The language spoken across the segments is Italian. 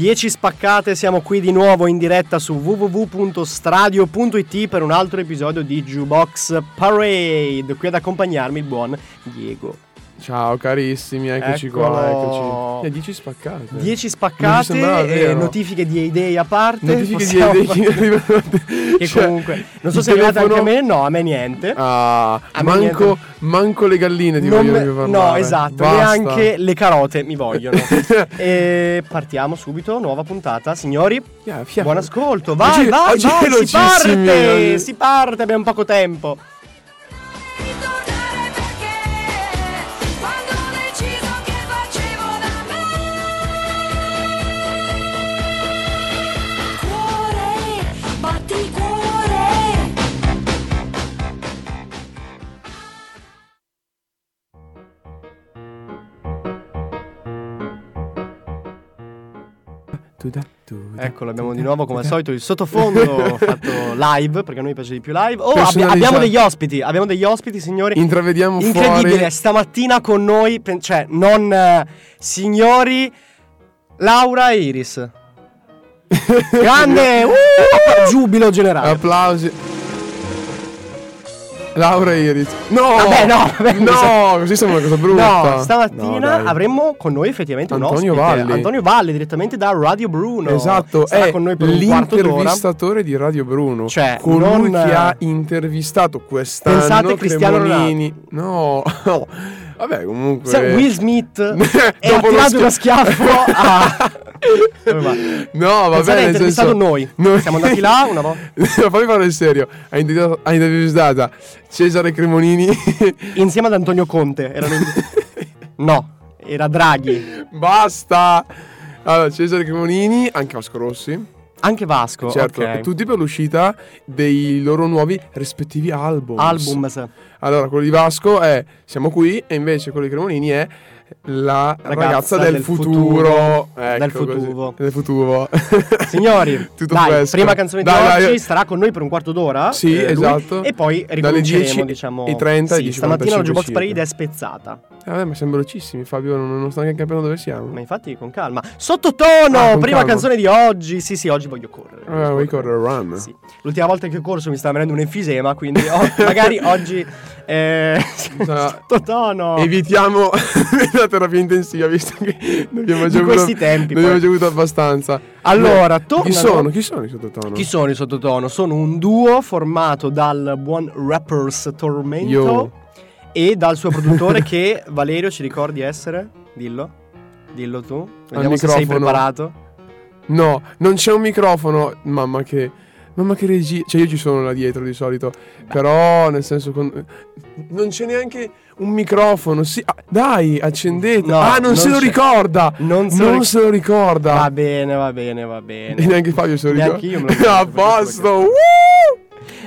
10 spaccate, siamo qui di nuovo in diretta su www.stradio.it per un altro episodio di Jukebox Parade. Qui ad accompagnarmi il buon Diego. Ciao carissimi, eccoci Eccolo. qua, eccoci. Eh, 10 spaccate. 10 Non ci spaccate, e notifiche di Idei a parte. Notifiche di fare- che Cioè, comunque non so se è arrivata anche a telefono- me, no, a me niente. Ah, A manco, niente. manco le galline ti Non vogliono me- no, esatto, Basta. neanche le carote mi vogliono. e partiamo subito, nuova puntata, signori. Yeah, Buon ascolto, vai, Oggi- vai, oggi vai, si parte, oggi. si parte, abbiamo poco tempo. Tu da- tu da- Eccolo, abbiamo di nuovo come al solito il sottofondo fatto live, perché a noi piace di più live. Oh, abbi- abbiamo degli ospiti, abbiamo degli ospiti, signori. Intravediamo Incredibile, fuori. stamattina con noi, cioè non eh, signori Laura e Iris. Grande! uh, giubilo generale. Applausi. Laura Iris. No! Vabbè, no, vabbè, No, così sembra una cosa brutta. No, stamattina No, avremo con noi effettivamente Antonio un ospite, Valli. Antonio Valli, direttamente da Radio Bruno. Esatto, Sarà è con noi per l'intervistatore di Radio Bruno. Cioè, colui non- che ha intervistato quest'anno Pensate Cristiano Cremonini. No, no. Vabbè, comunque Se Will Smith è Dopo lo attirato schia- uno schiaffo a... No, va bene, intervistato noi. Noi- Siamo andati là una volta. Fammi fare il serio. Ha intervistato, Cesare Cremonini. Insieme ad Antonio Conte. Erano in- No, era Draghi. Basta. Allora, Cesare Cremonini, anche Vasco Rossi. Anche Vasco. certo, ok. tutti per l'uscita dei loro nuovi rispettivi album. Album. Allora, quello di Vasco è Siamo qui e invece quello di Cremonini è La ragazza, del, del futuro. Ecco, Del futuro. Del futuro. Signori, Tutto dai, fresco. prima canzone di Dai, oggi dai. sarà con noi per un quarto d'ora. Sì, eh, lui, esatto. E poi ricominceremo, 10 diciamo. e 30 sì, e stamattina la 10:45 Jukebox Parade è spezzata. Eh, vabbè, ma siamo velocissimi, Fabio. Non, non sto neanche capendo dove siamo. Ma infatti con calma. Sottotono, Ah, prima calma. canzone di oggi. Sì, sì, oggi voglio correre. Eh, vuoi correre run? Sì. L'ultima volta che ho corso mi stava venendo un enfisema, quindi oh, magari oggi eh, sottotono. Evitiamo la terapia intensiva, visto che ne abbiamo già avuto, questi tempi, abbiamo già avuto abbastanza. Allora, Chi tornano- sono? Chi sono i sottotono? Chi sono i sottotono? Sono un duo formato dal buon Rappers Tormento Yo. e dal suo produttore che Valerio ci ricordi essere? Dillo. Dillo tu. Vediamo se sei microfono. preparato. No, non c'è un microfono. Mamma che. Mamma che regia. Cioè, io ci sono là dietro di solito. Però, nel senso. con- Non c'è neanche un microfono. Sì. ah, dai, accendete. No, ah, non, non se lo c'è. ricorda. Non se lo ric- se lo ricorda. Va bene, va bene, va E bene. neanche Fabio se lo ricorda. Neanche io me lo ricordo, A posto. Woo!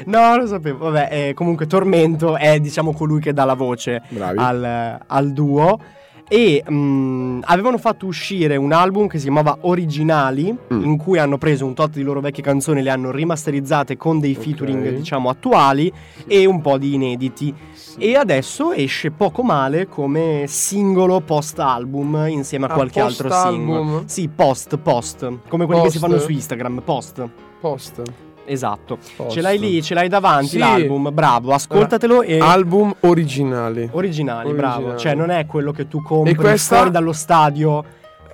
No, lo sapevo. Vabbè, eh, comunque Tormento è diciamo colui che dà la voce al, al duo. E mm, avevano fatto uscire un album che si chiamava Originali, Mm. in cui hanno preso un tot di loro vecchie canzoni, le hanno rimasterizzate con dei featuring, Ok. diciamo, attuali e un po' di inediti. E adesso esce poco male come singolo post album insieme a Ah, qualche altro singolo. Sì, post, post, come quelli che si Post? fanno su Instagram, post. Post. Esatto. Post. Ce l'hai lì, ce l'hai davanti Sì. l'album, bravo, ascoltatelo e Album originali. originali, bravo. Cioè non è quello che tu compri questa- fuori dallo stadio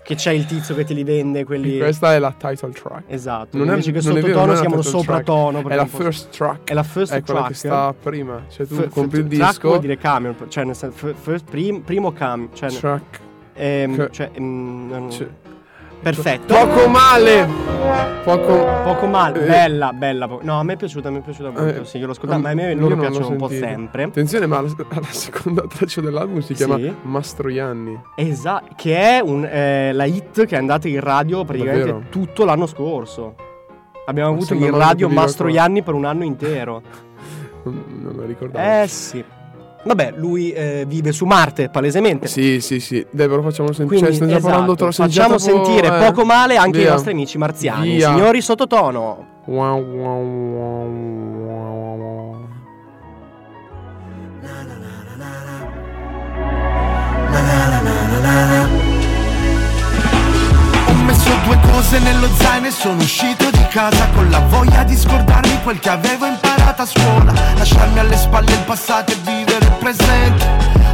che c'è il tizio che te li vende, quelli Questa è la title track. Esatto, Non è- invece che è vero, sottotono si chiamano sopratono È la first track. è la first È track. che sta prima. Cioè tu F- compri il f- track disco. vuol dire camion, cioè nel senso first- prim- primo camion, cioè, Track. ehm, che- cioè, mm, non- Cioè, perfetto. Poco male. Poco. Poco male, Eh. bella, bella. po- No, a me è piaciuta, mi è piaciuta molto. Eh, sì, io l'ho ascoltata, ma a me loro piacciono un po' sempre. Attenzione, ma la, la seconda traccia dell'album si chiama Sì. Mastroianni. Esatto, che è un, eh, la hit che è andata in radio praticamente Davvero? tutto l'anno scorso. Abbiamo Ma avuto in radio Mastroianni per un anno intero. Non, non lo ricordavo. eh sì. Vabbè, lui eh, vive su Marte, palesemente. Sì, sì, sì. Dai, però facciamo sentire. Cioè, stiamo esatto, parlando troppo. facciamo sentire eh. poco male anche i Via. nostri amici marziani. Via. Signori sottotono. Wow, wow, wow, wow, wow. Ho messo due cose nello zaino e sono uscito di casa con la voglia di scordarmi quel che avevo imparato a scuola Lasciarmi alle spalle il passato e vivere il presente.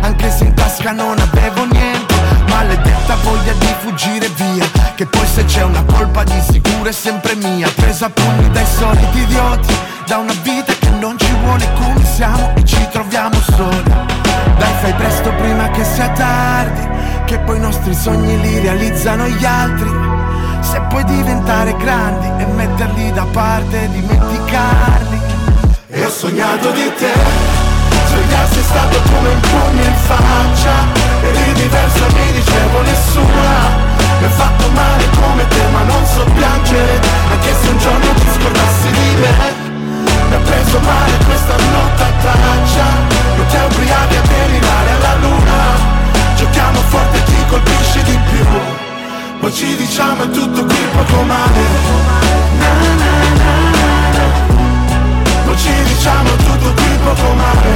Anche se in tasca non avevo niente. Maledetta voglia di fuggire via. Che poi se c'è una colpa di sicuro è sempre mia. Presa a pugni dai soliti idioti. Da una vita che non ci vuole. Come siamo e ci troviamo soli. Dai fai presto prima che sia tardi. Che poi i nostri sogni li realizzano gli altri. Se puoi diventare grandi e metterli da parte e dimenticarli. E ho sognato di te Svegliarsi è stato come un pugno in faccia. Eri diversa mi dicevo nessuna. Mi ha fatto male come te ma non so piangere. Anche se un giorno ti scordassi di me. Mi ha preso male questa nottaccia Non ti ubriachi a delirare alla luna. Giochiamo forte chi colpisce di più. Poi ci diciamo è tutto qui poco male. Poi ci diciamo è tutto qui poco male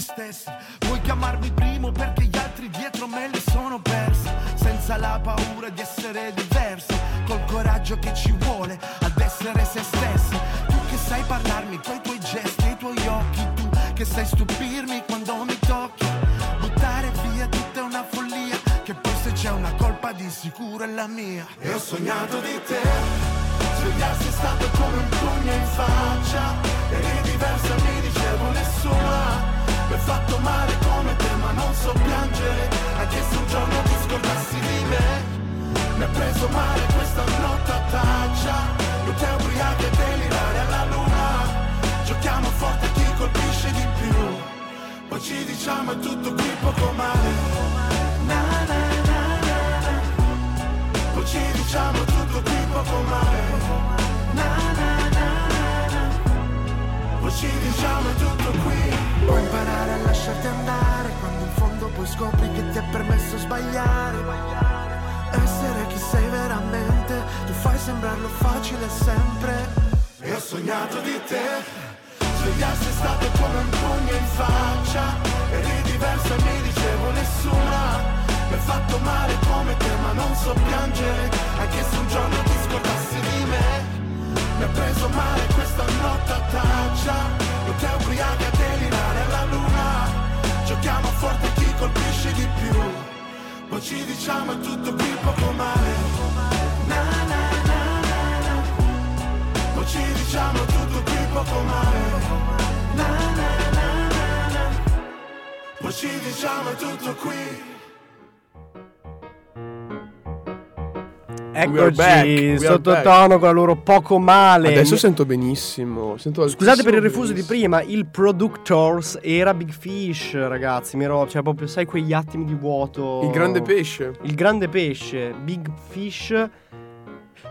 siamo più sembrarlo facile sempre. E ho sognato di te. Svegliarsi è stato come un pugno in faccia. Eri diversa mi dicevo nessuna mi ha fatto male come te ma non so piangere. Anche se un giorno ti scordassi di me. Mi ha preso male questa nottaccia Non ti ubriachi a delirare alla luna. Giochiamo forte chi colpisce di più? Poi ci diciamo è tutto qui poco male ci diciamo è tutto qui poco male Na, na, na, na, na. Poi ci diciamo è tutto qui Eccoci, sottotono con la loro poco male. Adesso sento benissimo. Sento Scusate per il refuso di benissimo. prima, il Productors era Big Fish, ragazzi. Mi ero, cioè, proprio, sai, quegli attimi di vuoto. Il grande pesce. Il grande pesce, Big Fish.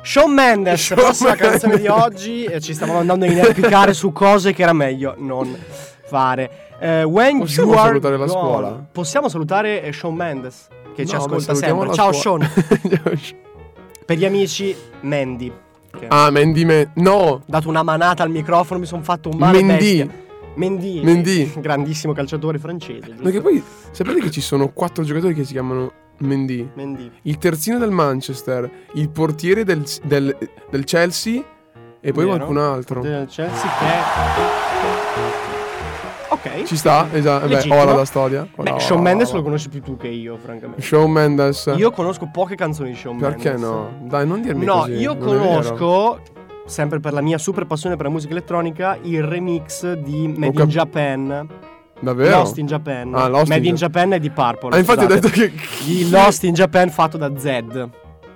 Shawn Mendes, Shawn prossima Mendes. canzone di oggi. E ci stavamo andando a inerpicare su cose che era meglio non fare. Eh, when Possiamo you are salutare la gone. scuola? Possiamo salutare eh, Shawn Mendes, che ci No, beh, ascolta sempre. la Ciao scuola. Shawn. Per gli amici, Mandy. Che ah, Mandy Man. No, ho dato una manata al microfono, mi sono fatto un male Mendy. bestia. Mendy. Mendy. Grandissimo calciatore francese. giusto? Perché poi sapete che ci sono quattro giocatori che si chiamano Mendy? Mendy. Il terzino del Manchester, il portiere del, del- del Chelsea e poi Vero. qualcun altro. Del Chelsea che... Ok. Ci sta? Esatto. Beh, ora la storia. Beh, Ora, Shawn Mendes lo conosci più tu che io, francamente. Shawn Mendes. Io conosco poche canzoni di Shawn Mendes. Perché no? Dai, non dirmi No, così. io è vero. conosco, sempre per la mia super passione per la musica elettronica, il remix di Made cap- in Japan. Davvero? Lost in Japan. Ah, Lost Made in in Ja- Japan è di Purple. Ah, infatti ho detto che. Di Lost in Japan fatto da Zed.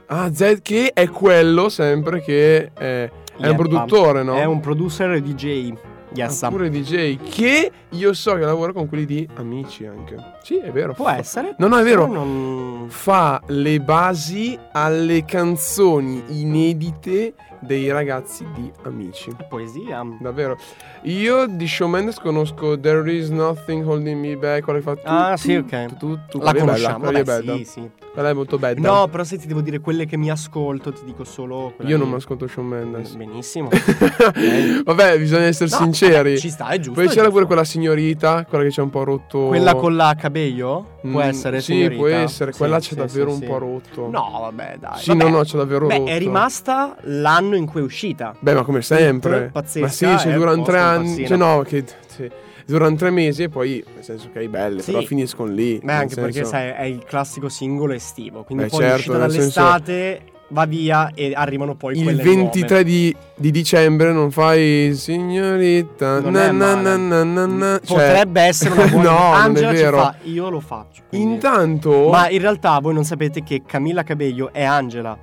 Ah, Zed che è quello sempre che è, è un produttore, no? È un producer e DJ. Yes. Ah, pure DJ. Che io so che lavora con quelli di Amici anche. Sì, è vero. Può Fa- essere. No, no, è vero. Non- Fa le basi alle canzoni inedite dei ragazzi di Amici. Poesia. Davvero. Io di Shawn Mendes conosco There is nothing holding me back. Che fa Ah, sì, ok. tu, tu, tu. La bella, conosciamo, vabbè, bella. sì, sì. Quella è molto bella. No, però se ti devo dire quelle che mi ascolto, ti dico solo Io non mi ascolto Shawn Mendes. Benissimo. Vabbè, bisogna essere No, sinceri. vabbè, ci sta, è giusto. Poi è c'era giusto. pure quella signorita, quella che c'è un po' rotto. Quella con la cabello? Può Mm, essere Sì, signorita? può essere. Sì, Quella sì, c'è davvero sì, un sì. po' rotto. No, vabbè, dai. Sì, Vabbè. no, no, c'è davvero Beh, rotto. è rimasta l'anno in cui è uscita. Beh, ma come sempre. pazzesca, ma sì, se è durano tre anni. Cioè, no, che. Sì. Durano tre mesi e poi, nel senso che è belle, Sì. però finiscono lì. Beh, anche perché, senso- sai, è il classico singolo estivo. Quindi Beh, poi certo, uscita nel senso- dall'estate, va via e arrivano poi Il quelle 23 di, di dicembre non fai signorita. Non na, na, na, na, na. Cioè, Potrebbe essere una buona no, Angela ci fa, io lo faccio. quindi- Intanto. Ma in realtà voi non sapete che Camilla Cabello è Angela.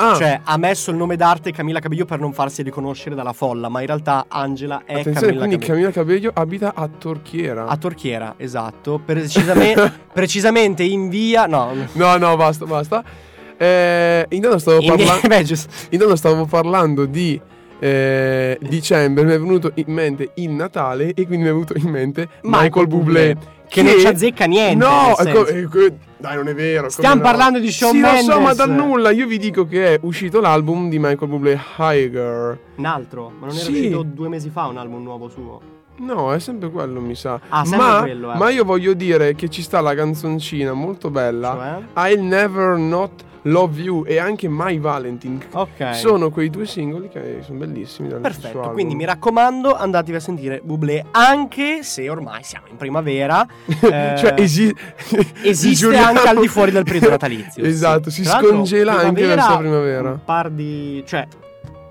Ah, Cioè, ha messo il nome d'arte Camilla Cabello per non farsi riconoscere dalla folla, ma in realtà Angela è attenzione, Camilla quindi. Camilla Cabello abita a Torchiera. A Torchiera, esatto. Precisame- precisamente in via. No, No, no, basta, basta. Eh, intanto stavo. Beh, giusto. Intanto stavo parlando di eh, dicembre, mi è venuto in mente il Natale e quindi mi è venuto in mente Michael, Bublé. Che, non ci azzecca niente. No, ecco, ecco, dai, non è vero. Stiamo no? parlando di Shawn sì, lo so, ma Mendes. da nulla. Io vi dico che è uscito l'album di Michael Bublé, Higher. Un altro. Ma non era Sì. uscito due mesi fa un album nuovo suo. No, è sempre quello, mi sa. Ah, ma, quello, eh. ma io voglio dire che ci sta la canzoncina molto bella. Cioè? I'll Never Not Love You e anche My Valentine. Ok. Sono quei due singoli che sono bellissimi. Perfetto, quindi mi raccomando, andatevi a sentire Bublé, anche se ormai siamo in primavera. eh, cioè, esi- esiste anche al di fuori del periodo natalizio. Esatto, sì. si Tra scongela anche la primavera. Un par di. cioè,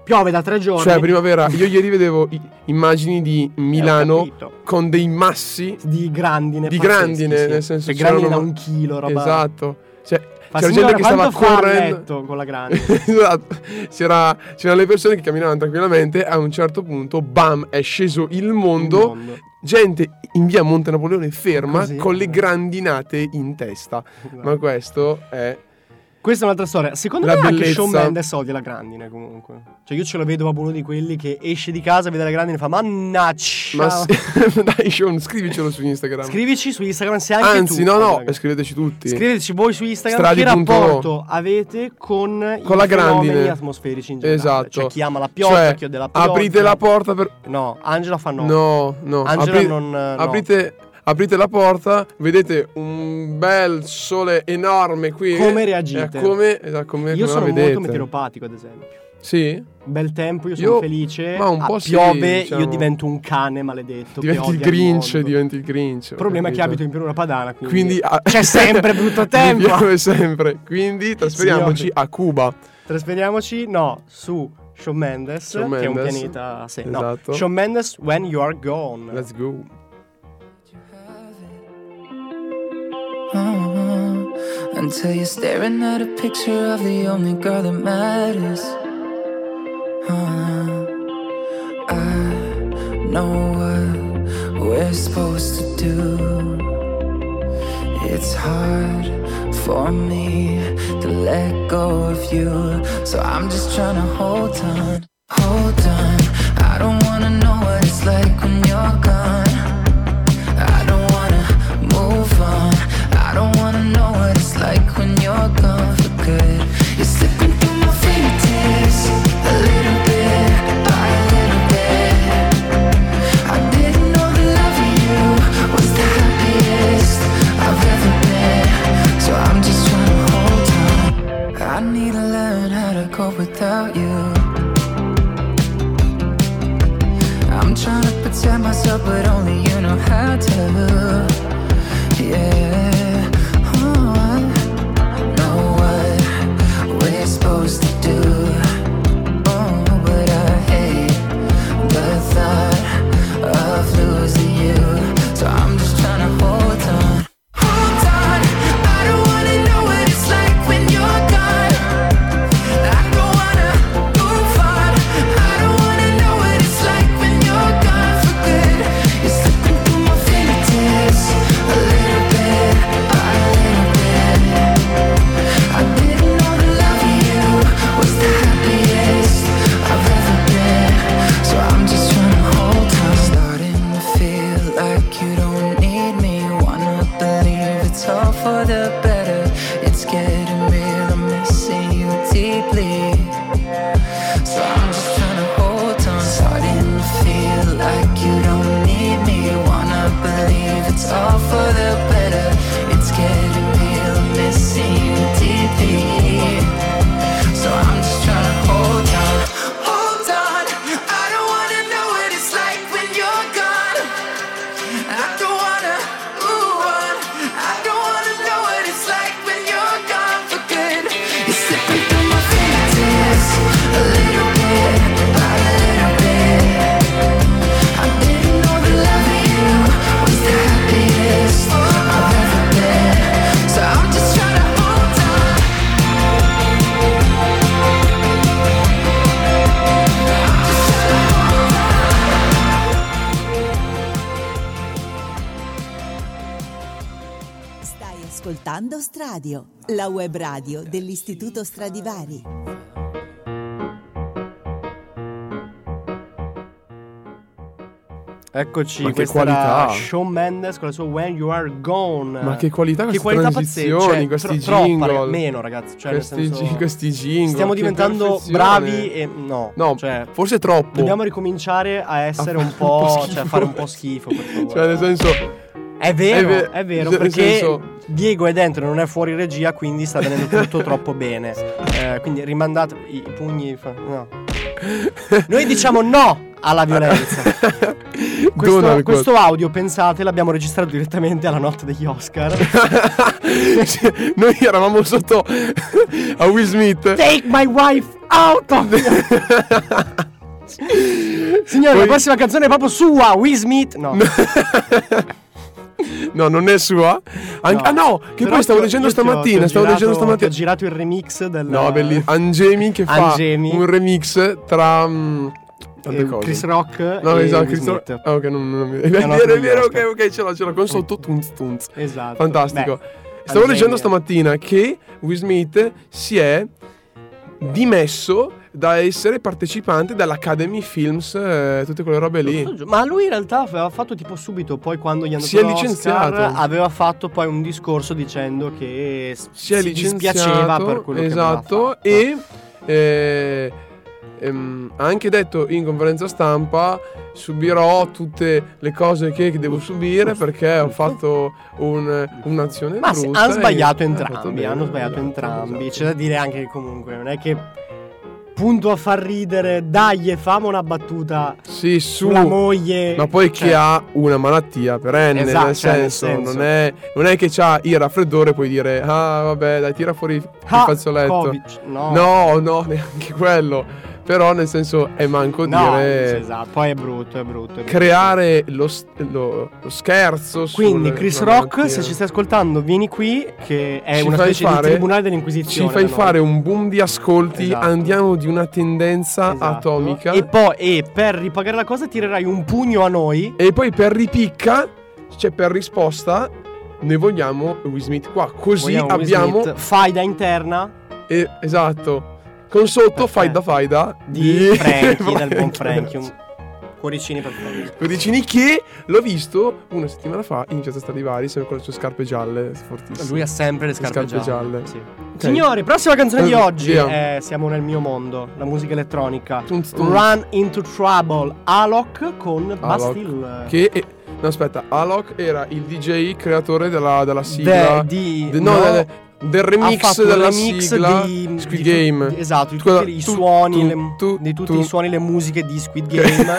piove da tre giorni. Cioè, primavera. Io ieri vedevo i- immagini di Eh, Milano con dei massi. Di grandine. Di pazzeschi, grandine, sì. nel senso, Cioè, grandine da un chilo, roba. Esatto. Cioè, Fa c'era gente che stava correndo. con la grandine? esatto. C'era, c'erano le persone che camminavano tranquillamente. A un certo punto, bam, è sceso il mondo. Il mondo. Gente in via Monte Napoleone ferma Così. con le grandinate in testa. Ma questo è. Questa è un'altra storia. Secondo La me anche bellezza- Shawn Mendes odia la grandine comunque. Cioè io ce lo vedo proprio uno di quelli che esce di casa, vede la grandine e fa mannaggia. Ma sì- dai, Sean, scrivicelo su Instagram. Scrivici su Instagram se anche Anzi, tu no, no, la e scriveteci tutti. Scriveteci voi su Instagram Stradi che rapporto avete con, Con i la grandine. atmosferici in generale. Esatto. Cioè chi ama la pioggia, Cioè, chi odia la pioggia. aprite la porta per. No, Angela fa no. No, no. Angela apri- non no. Aprite, aprite la porta, vedete un bel sole enorme qui. Come reagite? Eh, come, esatto, come, Io come sono molto meteoropatico, ad esempio. Sì? Bel tempo, io sono Io- felice. ma un Ah, po' sì, piove, diciamo. io divento un cane maledetto. Diventi il Grinch, diventi il Grinch. Il problema è che capito? abito in pianura padana, quindi, Quindi ah, c'è sempre brutto tempo. piove sempre. Quindi trasferiamoci Signori. a Cuba. Trasferiamoci, no, su Shawn Mendes, Shawn che è un Mendes. pianeta a sé. No, Esatto. Shawn Mendes, When You Are Gone. Let's go. Uh-huh. Until you're staring at a picture of the only girl that matters. Uh, I know what we're supposed to do. It's hard for me to let go of you. So I'm just trying to hold on, hold on. I don't wanna know what it's like cope without you. I'm trying to protect myself, but only you know how to. Yeah. Ascoltando Stradio, la web radio dell'Istituto Stradivari. Eccoci, Ma che questa era qualità. Shawn Mendes con la sua When You Are Gone. Ma che qualità Che queste qualità transizioni, cioè, questi tro- troppa, jingle. raga- meno ragazzi, cioè nel questi, senso, gi- questi jingle. Stiamo che diventando bravi e no, No, cioè forse troppo. dobbiamo ricominciare a essere A un po', un po' cioè a schifo. fare un po' schifo. Cioè, nel senso. È vero, È ve- è vero, nel perché senso- Diego è dentro, non è fuori regia, quindi sta venendo tutto troppo bene. Eh, quindi rimandate i, i pugni. fa- no. Noi diciamo no alla violenza. Questo, questo audio, pensate, l'abbiamo registrato direttamente alla notte degli Oscar. Noi eravamo sotto a Will Smith. Take my wife out of Signore, la Poi- prossima canzone è proprio sua, Will Smith. No. No, non è sua. An- No. Ah no, che Però poi stavo ti ho- leggendo io ti ho- ti stamattina. ho Stavo girato- leggendo Ti ho stamattina. girato il remix del No, bellissimo. Angemi che fa Angemi. un remix tra. mm, tante eh, cose. Chris Rock No, e esatto, Will Chris Rock. Smith. Ah, ok, non, non mi... È vero, è vero, ok, ok, ce l'ho, ce l'ho con sotto tunz tunz. Esatto. Fantastico. Beh, Stavo Angemi- leggendo stamattina che Will Smith si è dimesso da essere partecipante dell'Academy Films, eh, tutte quelle robe lì. Ma lui in realtà aveva fatto tipo subito, poi quando gli hanno Si è licenziato. aveva fatto poi un discorso dicendo che Si è dispiaceva licenziato, per quello esatto, che aveva fatto. e eh, ehm, ha anche detto in conferenza stampa subirò tutte le cose che, che devo subire perché ho fatto un- un'azione Ma brutta hanno e- sbagliato entrambi, hanno sbagliato esatto, entrambi. esatto. C'è da dire anche che comunque non è che punto a far ridere, dai, famo una battuta Sì, su sulla moglie. Ma poi Cioè, che ha una malattia perenne, Esatto, nel, cioè, nel senso, senso. Non, è, non è che c'ha il raffreddore e puoi dire ah vabbè dai tira fuori il ah, fazzoletto. No. No, no, neanche quello. Però nel senso è manco No, dire esatto, poi è brutto, è brutto. è brutto. creare lo, lo- lo scherzo Quindi Chris Rock, se ci stai ascoltando, vieni qui che è Ci una fai specie fare- di tribunale dell'inquisizione. ci fai da fare un boom di ascolti, Esatto. andiamo di una tendenza Esatto. atomica E poi e per ripagare la cosa tirerai un pugno a noi. e poi per ripicca, cioè per risposta, noi vogliamo Will Smith qua. Così Vogliamo abbiamo Smith, faida interna Eh, esatto. Con sotto Perché? faida faida di Frankie, del buon Frankie. Un... Cuoricini per favore. Cuoricini che l'ho visto una settimana fa in piazza Stradivari, sempre con le sue scarpe gialle, fortissime. Lui ha sempre le scarpe, scarpe gialle. Sì. Ok. Signori, prossima canzone di Eh, oggi. via. Eh, siamo nel mio mondo, la musica elettronica. Run into Trouble, Alok con Bastille. Che è- no, aspetta, Alok era il DJ creatore della, della sigla. De- di de- no, no, del, del remix della remix sigla di Squid di- Game. esatto, di tutti i suoni, le- di tutti tu- i suoni, le musiche di Squid Game.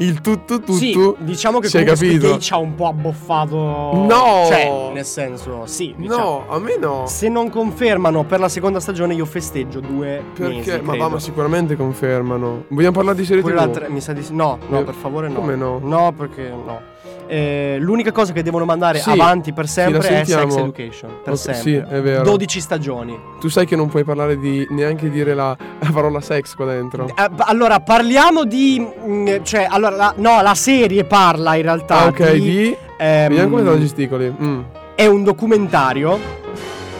il tutto tutto. sì, diciamo che comunque Squid. Game ci ha un po' abboffato. No! Cioè, nel senso, sì. diciamo. No, a me no. Se non confermano per la seconda stagione, io festeggio due Perché? mesi. ma va, ma sicuramente confermano. Vogliamo parlare di serie Pure TV? l'altra- mi sa di. No, no, Eh, per favore no. come no? No, perché no. Eh, l'unica cosa che devono mandare Sì, avanti per sì, sempre è Sex. Education. Per Ok, sempre. sì, è vero. 12 stagioni. Tu sai che non puoi parlare di neanche dire la, la parola sex qua dentro. Eh, allora, parliamo di. mm, cioè, allora, la- no, la serie parla in realtà. Ah, ok, di. di. ehm, Vediamo come te la gesticoli. Mm. è un documentario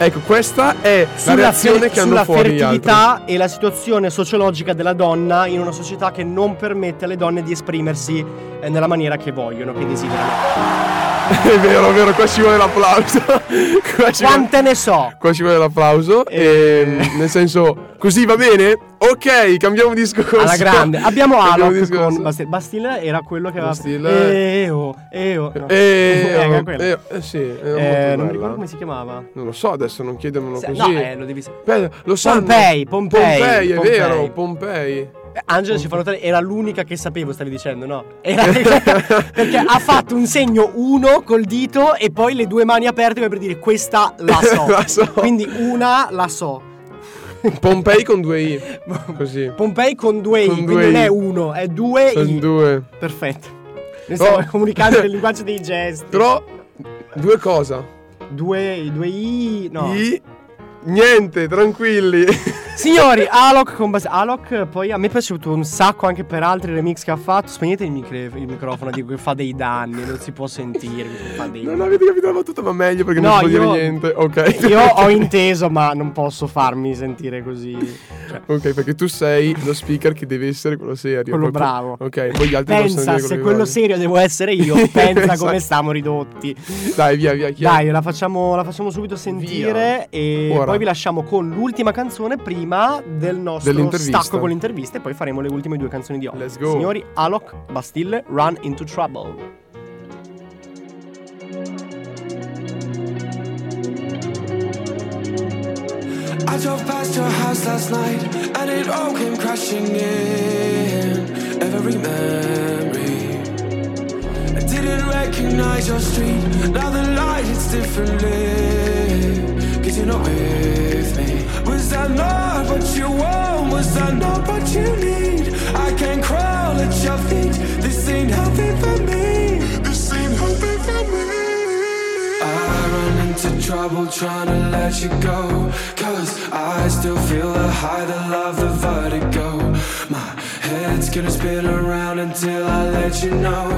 Ecco, questa è la sulla, reazione fer- che hanno sulla fuori gli altri. fertilità e la situazione sociologica della donna in una società che non permette alle donne di esprimersi eh, nella maniera che vogliono, che desiderano. È vero, è vero, qua ci vuole l'applauso. qua, ci vuole, Quante ne so? qua ci vuole l'applauso. Eh. E, nel senso, così va bene? Ok, cambiamo discorso. Alla grande. Abbiamo Alok con Bastille. Bastille era quello che aveva Bastille. Eo, eo. no. Eh, Era oh, quello. eh, eh, sì, era molto Eh, non mi ricordo come si chiamava. Non lo so, adesso non chiedemelo Se- così. No, eh, lo devi Aspetta, lo sanno. Pompei, Pompei, Pompei, è Pompei. vero, Pompei. Angelo ci fa notare, era l'unica che sapevo, stavi dicendo, no? Era perché ha fatto un segno uno col dito e poi le due mani aperte per dire questa la so. La so. Quindi una la so. Pompei con due i. Così. Pompei con due i, Con quindi due non i. è uno, è due Sono i. due. Perfetto. Noi Però- stiamo comunicando nel linguaggio dei gesti. Però, due cosa? Due, i due i. No. I. Niente, tranquilli. Signori, Alok con base. Alok, poi a me è piaciuto un sacco anche per altri remix che ha fatto. Spegnete il, micre- il microfono, dico che fa dei danni, non si può sentire. dei Non avete capito la battuta, ma meglio perché No, non si può dire niente. Ok. Io ho inteso, ma non posso farmi sentire così. Cioè, Ok, perché tu sei lo speaker che deve essere quello serio. Quello Poi- bravo. Ok, poi gli altri pensa, dire se quello quello serio devo essere io, pensa Esatto. come stiamo ridotti. Dai, via, via. chi è? Dai, la facciamo, la facciamo subito sentire e Ora. poi vi lasciamo con l'ultima canzone prima del nostro stacco con l'intervista e poi faremo le ultime due canzoni di oggi. Let's go. Signori, Alok, Bastille, Run into Trouble. I drove past your house last night and it all came crashing in. Every memory. I didn't recognize your street. Now the light hits differently. With me. Was that not what you want? Was that not what you need? I can crawl at your feet. This ain't healthy for me. This ain't healthy for me. I run into trouble trying to let you go. Cause I still feel the high, the love, the vertigo. My head's gonna spin around until I let you know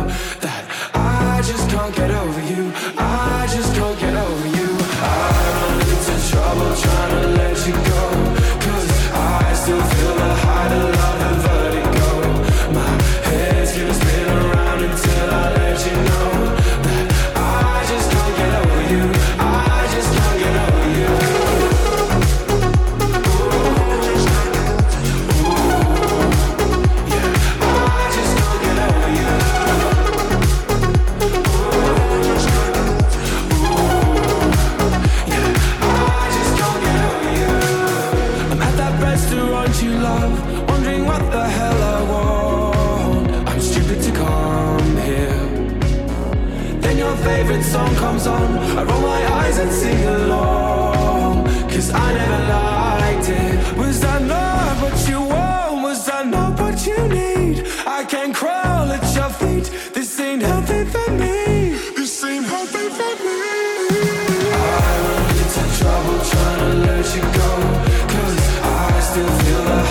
that I just can't get over you. I just can't get over you. Trouble trying to let you go. Cause I still feel the I run into trouble trying to let you go. Cause I still feel the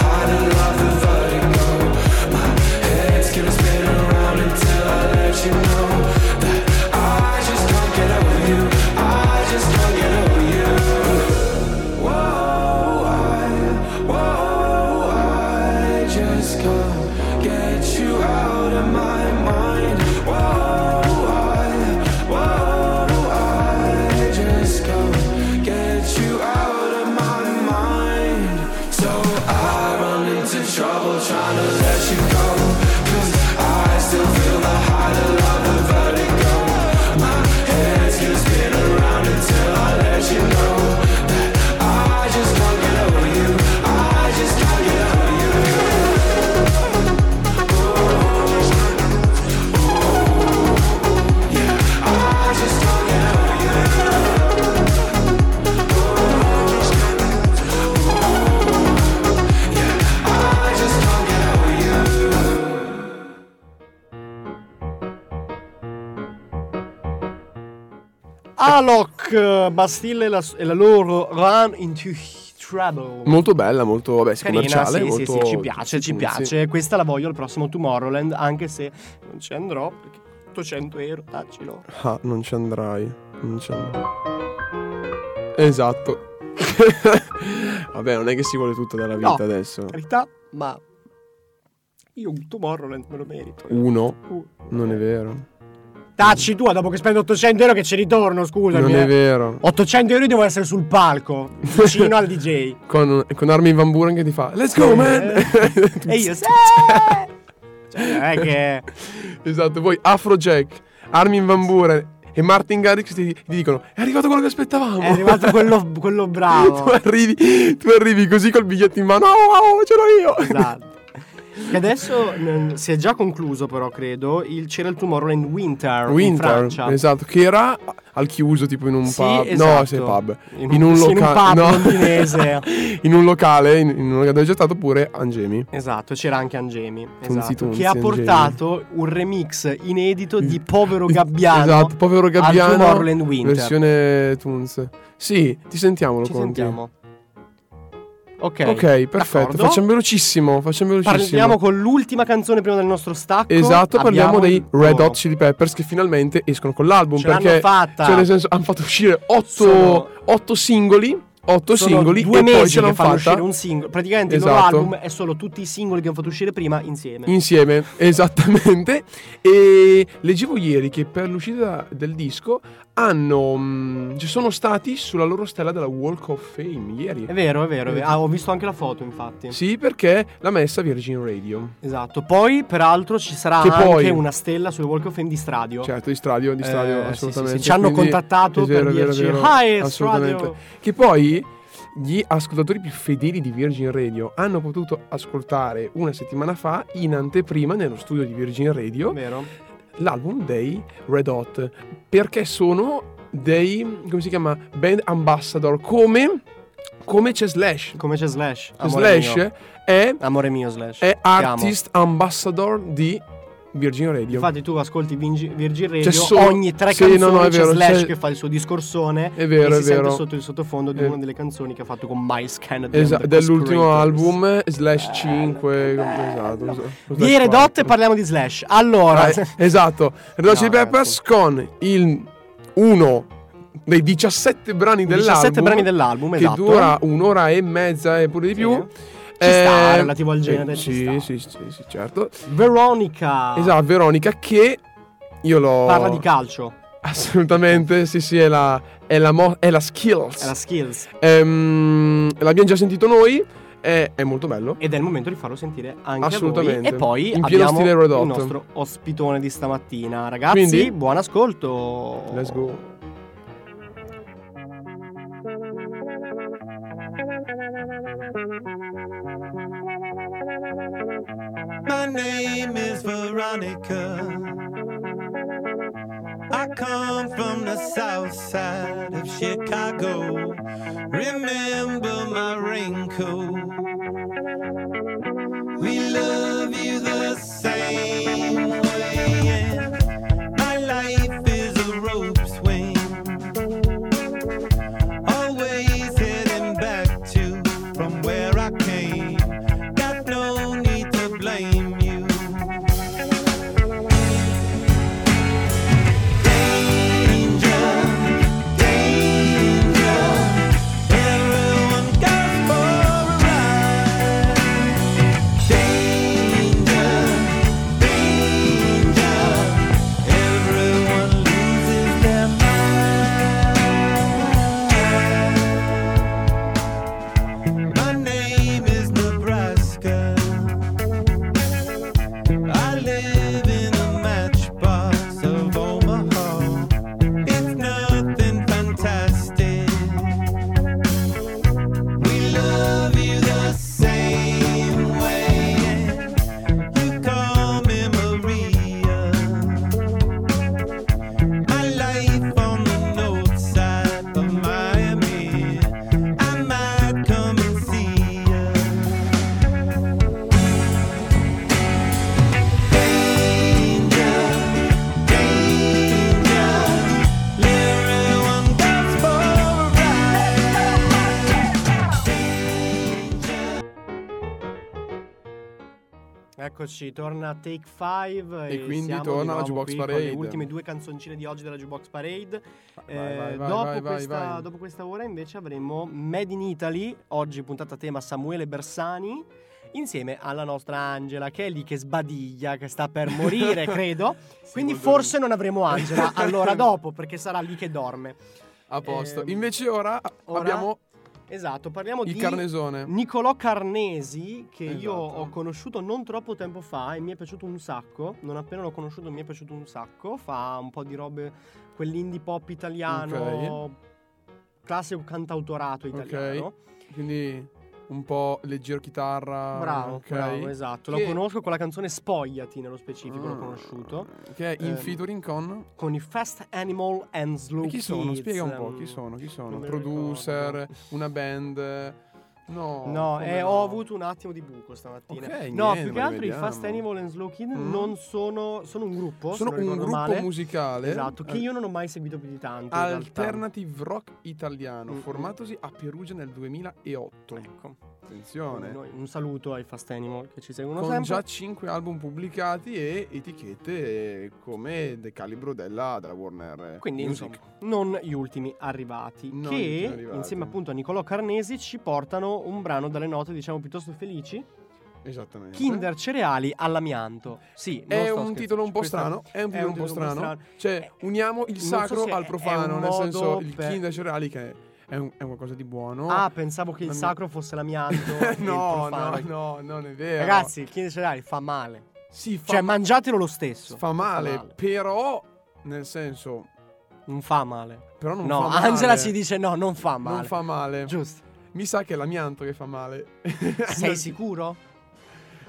Bastille e la, e la loro Run into Trouble. Molto bella, molto vabbè, sì, Carina, commerciale. sì, molto... sì, sì, ci piace, ci piace. Questa la voglio al prossimo Tomorrowland, anche se non ci andrò perché 800 euro, daccelo. Ah, non ci andrai. Non ci andrai. Esatto. Vabbè, non è che si vuole tutto dalla vita No. adesso. Carità, ma io un Tomorrowland me lo merito. Uno, Uh. non è vero. Tacci tu, dopo che spendo 800 euro che ci ritorno, scusami. Non è eh. vero. 800 euro devo essere sul palco, vicino al DJ. Con, con Armin Van Buren che ti fa Let's go, man! e io, sì! Cioè, è che... esatto, poi Afrojack, Armin Van Buren e Martin Garrix ti, ti dicono È arrivato quello che aspettavamo. È arrivato quello, quello bravo. tu, arrivi, tu arrivi così col biglietto in mano. Oh, wow, ce l'ho io. Esatto. Che adesso mm, si è già concluso, però, credo. Il, c'era il Tomorrowland Winter, in Winter, Francia. esatto, che era al chiuso tipo in un Sì, pub. No, esatto. se pub. In un- sì, in un pub londinese. in un locale, in, in un dove c'è stato pure Angemi. Esatto, c'era anche Angemi. Esatto, tunzi, che ha Angemi. portato un remix inedito di Povero Gabbiano. Esatto, povero Gabbiano. Al Tomorrowland Winter. Versione Tunz. Sì, ti sentiamo, lo Ci conti. sentiamo. Ok, Ok, perfetto. d'accordo. Facciamo velocissimo. Facciamo velocissimo. Parliamo con l'ultima canzone prima del nostro stacco. Esatto, parliamo Abbiamo dei Red. Hot Chili Peppers che finalmente escono con l'album. Ce l'hanno perché, fatta. Cioè, nel senso, hanno fatto uscire Sono- 8, singoli. 8 Sono singoli due e poi mesi ce che l'hanno fanno fatta uscire un singolo. Praticamente il loro Esatto. album è solo tutti i singoli che hanno fatto uscire prima insieme. insieme, esattamente. E leggevo ieri che per l'uscita del disco hanno. mm, ci sono stati sulla loro stella della Walk of Fame ieri. È vero, è vero. è vero. Ah, ho visto anche la foto, infatti. Sì, perché l'ha messa Virgin Radio. Esatto. Poi, peraltro, ci sarà Che anche poi- una stella sul Walk of Fame di Stradio. Certo, di Stradio, di Stradio, Eh, sì, assolutamente. sì, sì. Ci hanno Quindi- contattato vero, per è vero, dirci vero, Hi. Stradio. Che poi gli ascoltatori più fedeli di Virgin Radio hanno potuto ascoltare una settimana fa in anteprima nello studio di Virgin Radio Vero? l'album dei Red Hot perché sono dei come si chiama band ambassador come come c'è Slash Come c'è Slash. Amore Slash mio. è, Amore mio, Slash. è artist ambassador di Virgin Radio Infatti tu ascolti Virgin Radio solo- ogni tre sì, canzoni no, no, è c'è vero, Slash che fa il suo discorsone È vero, e è si sente vero. sotto il sottofondo di Eh. una delle canzoni che ha fatto con Miles Kennedy Esa- dell'ultimo album Slash 5 esatto Di Slash Red 4. Hot e parliamo di Slash Allora, Ah, eh, esatto Red Hot Chili Peppers con il uno dei 17 brani 17 dell'album brani dell'album, che esatto dura un'ora e mezza e pure di Sì. più Ci sta, relativo al genere, eh, ci sì, sì, sì, sì, certo Veronica esatto Veronica che io l'ho parla di calcio, assolutamente sì sì è la è la, mo- è la skills è la skills Ehm, l'abbiamo già sentito noi è, è molto bello ed è il momento di farlo sentire anche Assolutamente. a voi. E poi In pieno abbiamo stile Red il nostro ospitone di stamattina. Ragazzi, Quindi? buon ascolto. let's go name is Veronica. I come from the south side of Chicago. Remember my raincoat. We love you Eccoci, torna Take 5 E quindi siamo torna la Jukebox Parade. Le ultime due canzoncine di oggi della Jukebox Parade. Vai, Eh, vai, vai, dopo, questa, vai. dopo questa ora invece avremo Made in Italy, oggi puntata a tema Samuele Bersani, insieme alla nostra Angela che è lì che sbadiglia, che sta per morire, credo. Quindi molto forse non avremo Angela allora dopo, perché sarà lì che dorme. a posto Ehm, invece ora, ora abbiamo Esatto, parliamo il di carnesone Nicolò Carnesi, che io Esatto. ho conosciuto non troppo tempo fa e mi è piaciuto un sacco. Non appena l'ho conosciuto mi è piaciuto un sacco. Fa un po' di robe, quell'indie pop italiano, classico cantautorato italiano. quindi un po' leggero chitarra Bravo, ok? bravo, esatto. Lo Che- conosco con la canzone Spogliati nello specifico, l'ho Ah, conosciuto. che è in Ehm, featuring con Con i Fast Animal and Slow E chi sono? Kids, Spiega un po' chi sono, chi sono? lo Producer, ricordo. una band. No, No, eh, no? ho avuto un attimo di buco stamattina. Ok, no, niente, più che altro i. Fast Animal and Slow Kid Mm. non sono. Sono un gruppo. Sono un gruppo male. musicale Esatto, che eh, io non ho mai seguito più di tanto. alternative rock italiano, Mm. formatosi a Perugia nel 2008. Ecco. Attenzione. Noi- un saluto ai Fast Animal che ci seguono Con sempre. già 5 album pubblicati e etichette come del calibro della, della Warner Quindi, Music. insomma, non gli ultimi arrivati. Non che, arrivati. insieme appunto a Nicolò Carnesi, ci portano un brano dalle note, diciamo, piuttosto felici. Esattamente. Kinder cereali all'amianto. Sì, È sto un scherzando, titolo un po' strano. È un titolo un po' strano. Cioè, uniamo il so sacro se al è- profano. è un nel senso, modo il per- Kinder Cereali che è, un- è qualcosa di buono. Ah, pensavo che il Non- sacro fosse l'amianto. il no, no, no, non è vero. Ragazzi, il Kinder cereali fa male. si fa, Cioè, mangiatelo lo stesso. fa male, però, nel senso, Non fa male. però non no, fa male. Angela ci dice no, non fa male. Non fa male. Giusto. Mi sa che è l'amianto che fa male. Sei sicuro?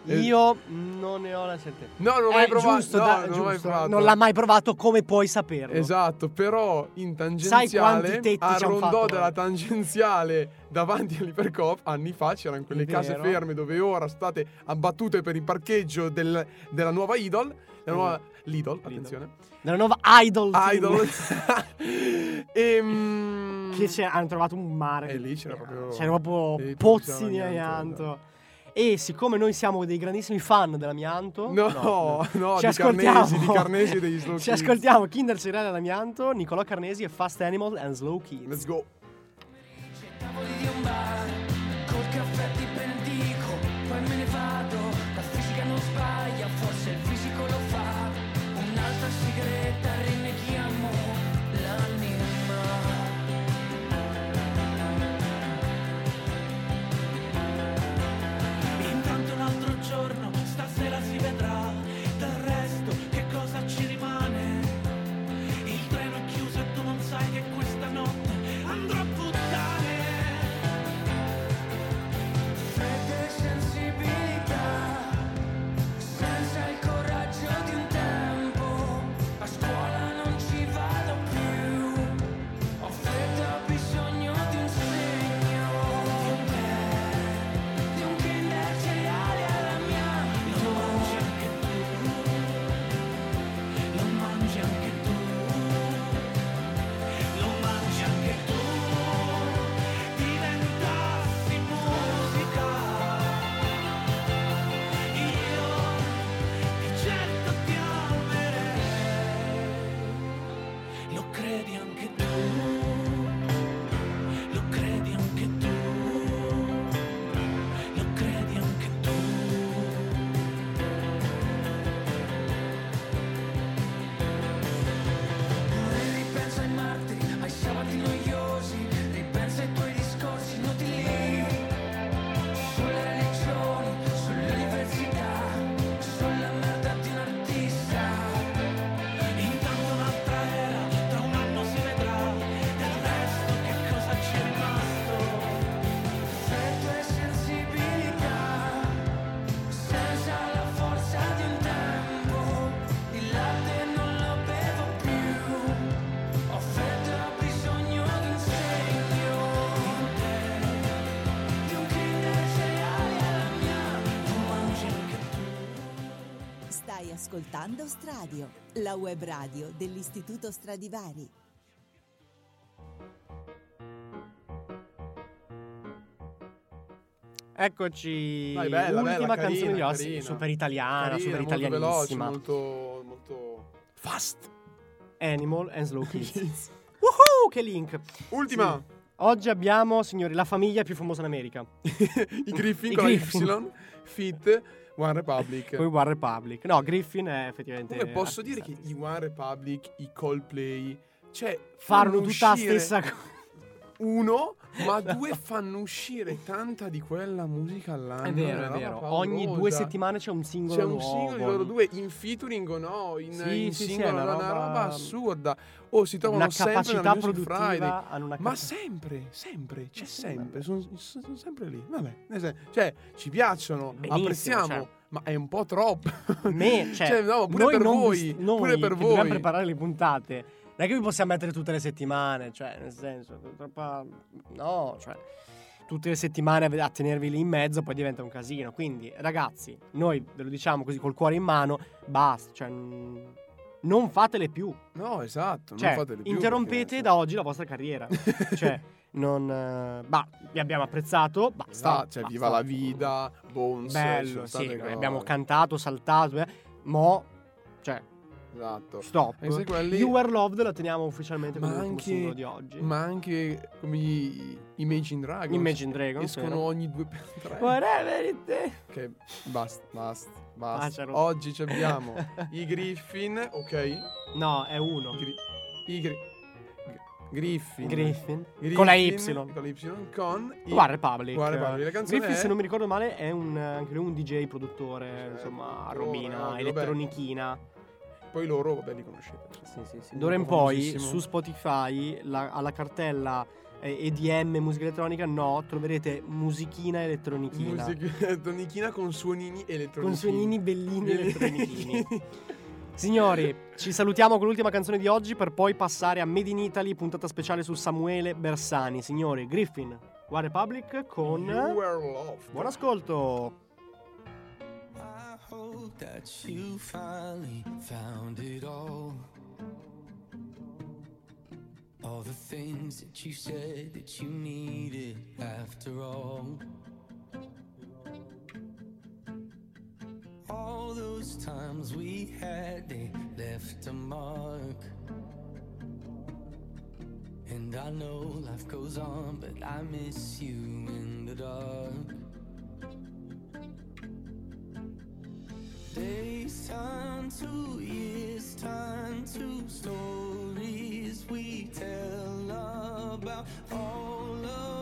Eh. Io non ne ho la certezza. No, non l'ho mai provato. giusto, no, da- non l'ho mai giusto. provato. Non l'ha mai provato, come puoi saperlo? Esatto, però in tangenziale tetti a rondò della tangenziale davanti all'Ipercoop anni fa c'erano quelle case ferme dove ora state abbattute per il parcheggio del- della nuova Idol, la nuova Lidl, attenzione. Della nuova Idol. Idol. Ehm, Che c'è- hanno trovato un mare. E lì c'era proprio- C'era proprio pozzi di amianto. E siccome noi siamo dei grandissimi fan dell'amianto, No, no, ci di ascoltiamo. Carnesi, di Carnesi e degli Slow Ci Kids. ascoltiamo Kinder Cereale all'amianto, Nicolò Carnesi e Fast Animal and Slow Kids. Let's go. tavoli di un bar col caffè ti benedico poi me ne vado la fisica non sbaglia forse il fisico lo fa un'altra sigaretta rinneghiamo ascoltando Stradio, la web radio dell'Istituto Stradivari. Eccoci. Dai, bella, Ultima bella, canzone carina, di carina. super italiana, Carina, super molto veloce, italianissima. molto, molto fast. Animal and Slow Kids. Woohoo, che link. Ultima. Sì. Oggi abbiamo, signori, la famiglia più famosa in America. I Griffin I con Griffin. la Y, Fit, One Republic. Poi One Republic. No, Griffin è effettivamente. Come posso dire che i One Republic, i Coldplay, cioè Fanno tutta la uscire stessa cosa. Uno, ma due fanno uscire tanta di quella musica all'anno. È vero, è roba vero. paurosa. Ogni due settimane c'è un singolo C'è un nuovo. singolo di loro due in featuring o no, in, Sì, in sì, sì, singolo, è una una, roba... roba- assurda. O si trovano Una sempre capacità produttiva. Friday. Hanno una Ma sempre, sempre, c'è sempre, sono, sono sempre lì. Vabbè, cioè, ci piacciono, Benissimo, apprezziamo, cioè. ma è un po' troppo. Me, cioè, no, pure per voi, vi- noi pure per che dobbiamo voi. preparare le puntate. Non è che vi possiamo mettere tutte le settimane, cioè, nel senso, troppa... No, cioè... tutte le settimane a, tenervi lì in mezzo poi diventa un casino. Quindi, ragazzi, noi ve lo diciamo così col cuore in mano, basta, cioè non fatele più. No, esatto. Cioè, non fatele più interrompete perché- da oggi la vostra carriera. cioè, non eh, bah, vi abbiamo apprezzato, basta. Sta, cioè, basta. viva la vita, Bones. Bello, sì, noi abbiamo cantato, saltato, eh, mo cioè Esatto. stop. E quelli- You Were Loved la teniamo ufficialmente Ma come ultimo singolo anche, di oggi. ma anche come i Imagine Dragons. Imagine Dragons, Escono vero. ogni due per tre. Whatever it is. Che basta, basta, basta. Ah, Oggi abbiamo i Griffin, ok? No, è uno. Gri- I Gri- Griffin. Griffin. Griffin, Con la Y. Con la Y. Con i War Republic. War Republic. La Griffin, è- se non mi ricordo male, è un, anche lui un DJ, produttore, insomma, robina, ovvio, vabbè. Poi loro, vabbè, li conoscete. Sì, sì, sì. D'ora in poi su Spotify la- alla cartella eh, EDM musica elettronica no, troverete musichina elettronichina. Musica elettronichina con suonini elettronici. con suonini bellini elettronichini. Signori, ci salutiamo con l'ultima canzone di oggi per poi passare a Made in Italy, puntata speciale su Samuele Bersani. Signori, Griffin, War Republic con. Buon ascolto. Hope that you finally found it all. All the things that you said that you needed after all. All those times we had, they left a mark. And I know life goes on, but I miss you in the dark. Days turn to years, turn to stories we tell about all of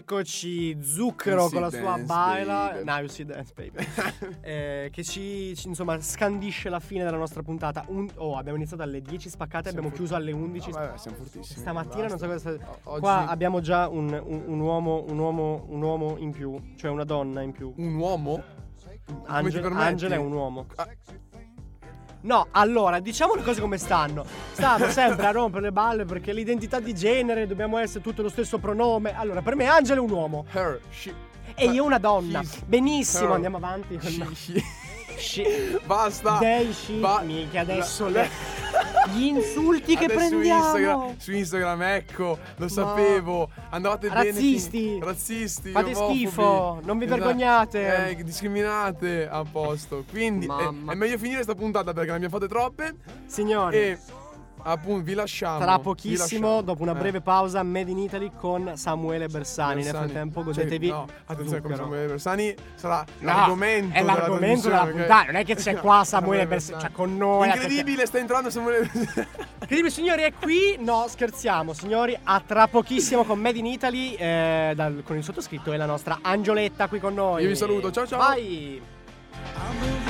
Eccoci, Zucchero con la sua baila. Now you see dance, baby. Eh, che ci, ci, insomma scandisce la fine della nostra puntata. Un- oh, abbiamo iniziato alle 10 spaccate, abbiamo chiuso alle 11. No, vabbè, siamo fortissimi. Stamattina non so basta. cosa sta- O- oggi- Qua abbiamo già un, un- un uomo, un, uomo, un uomo in più, cioè una donna in più. Un uomo? Permetti? Angela è un uomo. Ah. No, allora, diciamo le cose come stanno. Stanno sempre a rompere le balle perché l'identità di genere dobbiamo essere tutti lo stesso pronome. Allora, per me Angela è un uomo Her, she, e io una donna. Benissimo, her, andiamo avanti. she, she. She- Basta. Dei she, Ba- mica adesso le- gli insulti che Adesso prendiamo. Su Instagram, su Instagram, ecco, lo sapevo. Andavate bene. Razzisti. Razzisti. Fate omofobi. schifo, non vi Esatto. vergognate. Eh, discriminate a posto. Quindi eh, Mamma. è meglio finire sta puntata perché ne abbiamo fatte troppe. Signori, E appunto vi lasciamo. tra pochissimo, lasciamo. dopo una Eh, breve pausa, Made in Italy con Samuele Bersani. Nel Bersani. frattempo, Cioè, godetevi. no, attenzione, come. Samuele Bersani sarà No, l'argomento. è l'argomento della, trasmissione, puntata. Non è che c'è qua Samuele Bersani, cioè con noi. Incredibile, sta entrando Samuele Bersani. Incredibile, signori, è qui. No, scherziamo, signori. A tra pochissimo con Made in Italy, eh, dal- con il sottoscritto e la nostra Angioletta qui con noi. Io vi saluto, ciao, ciao. Bye.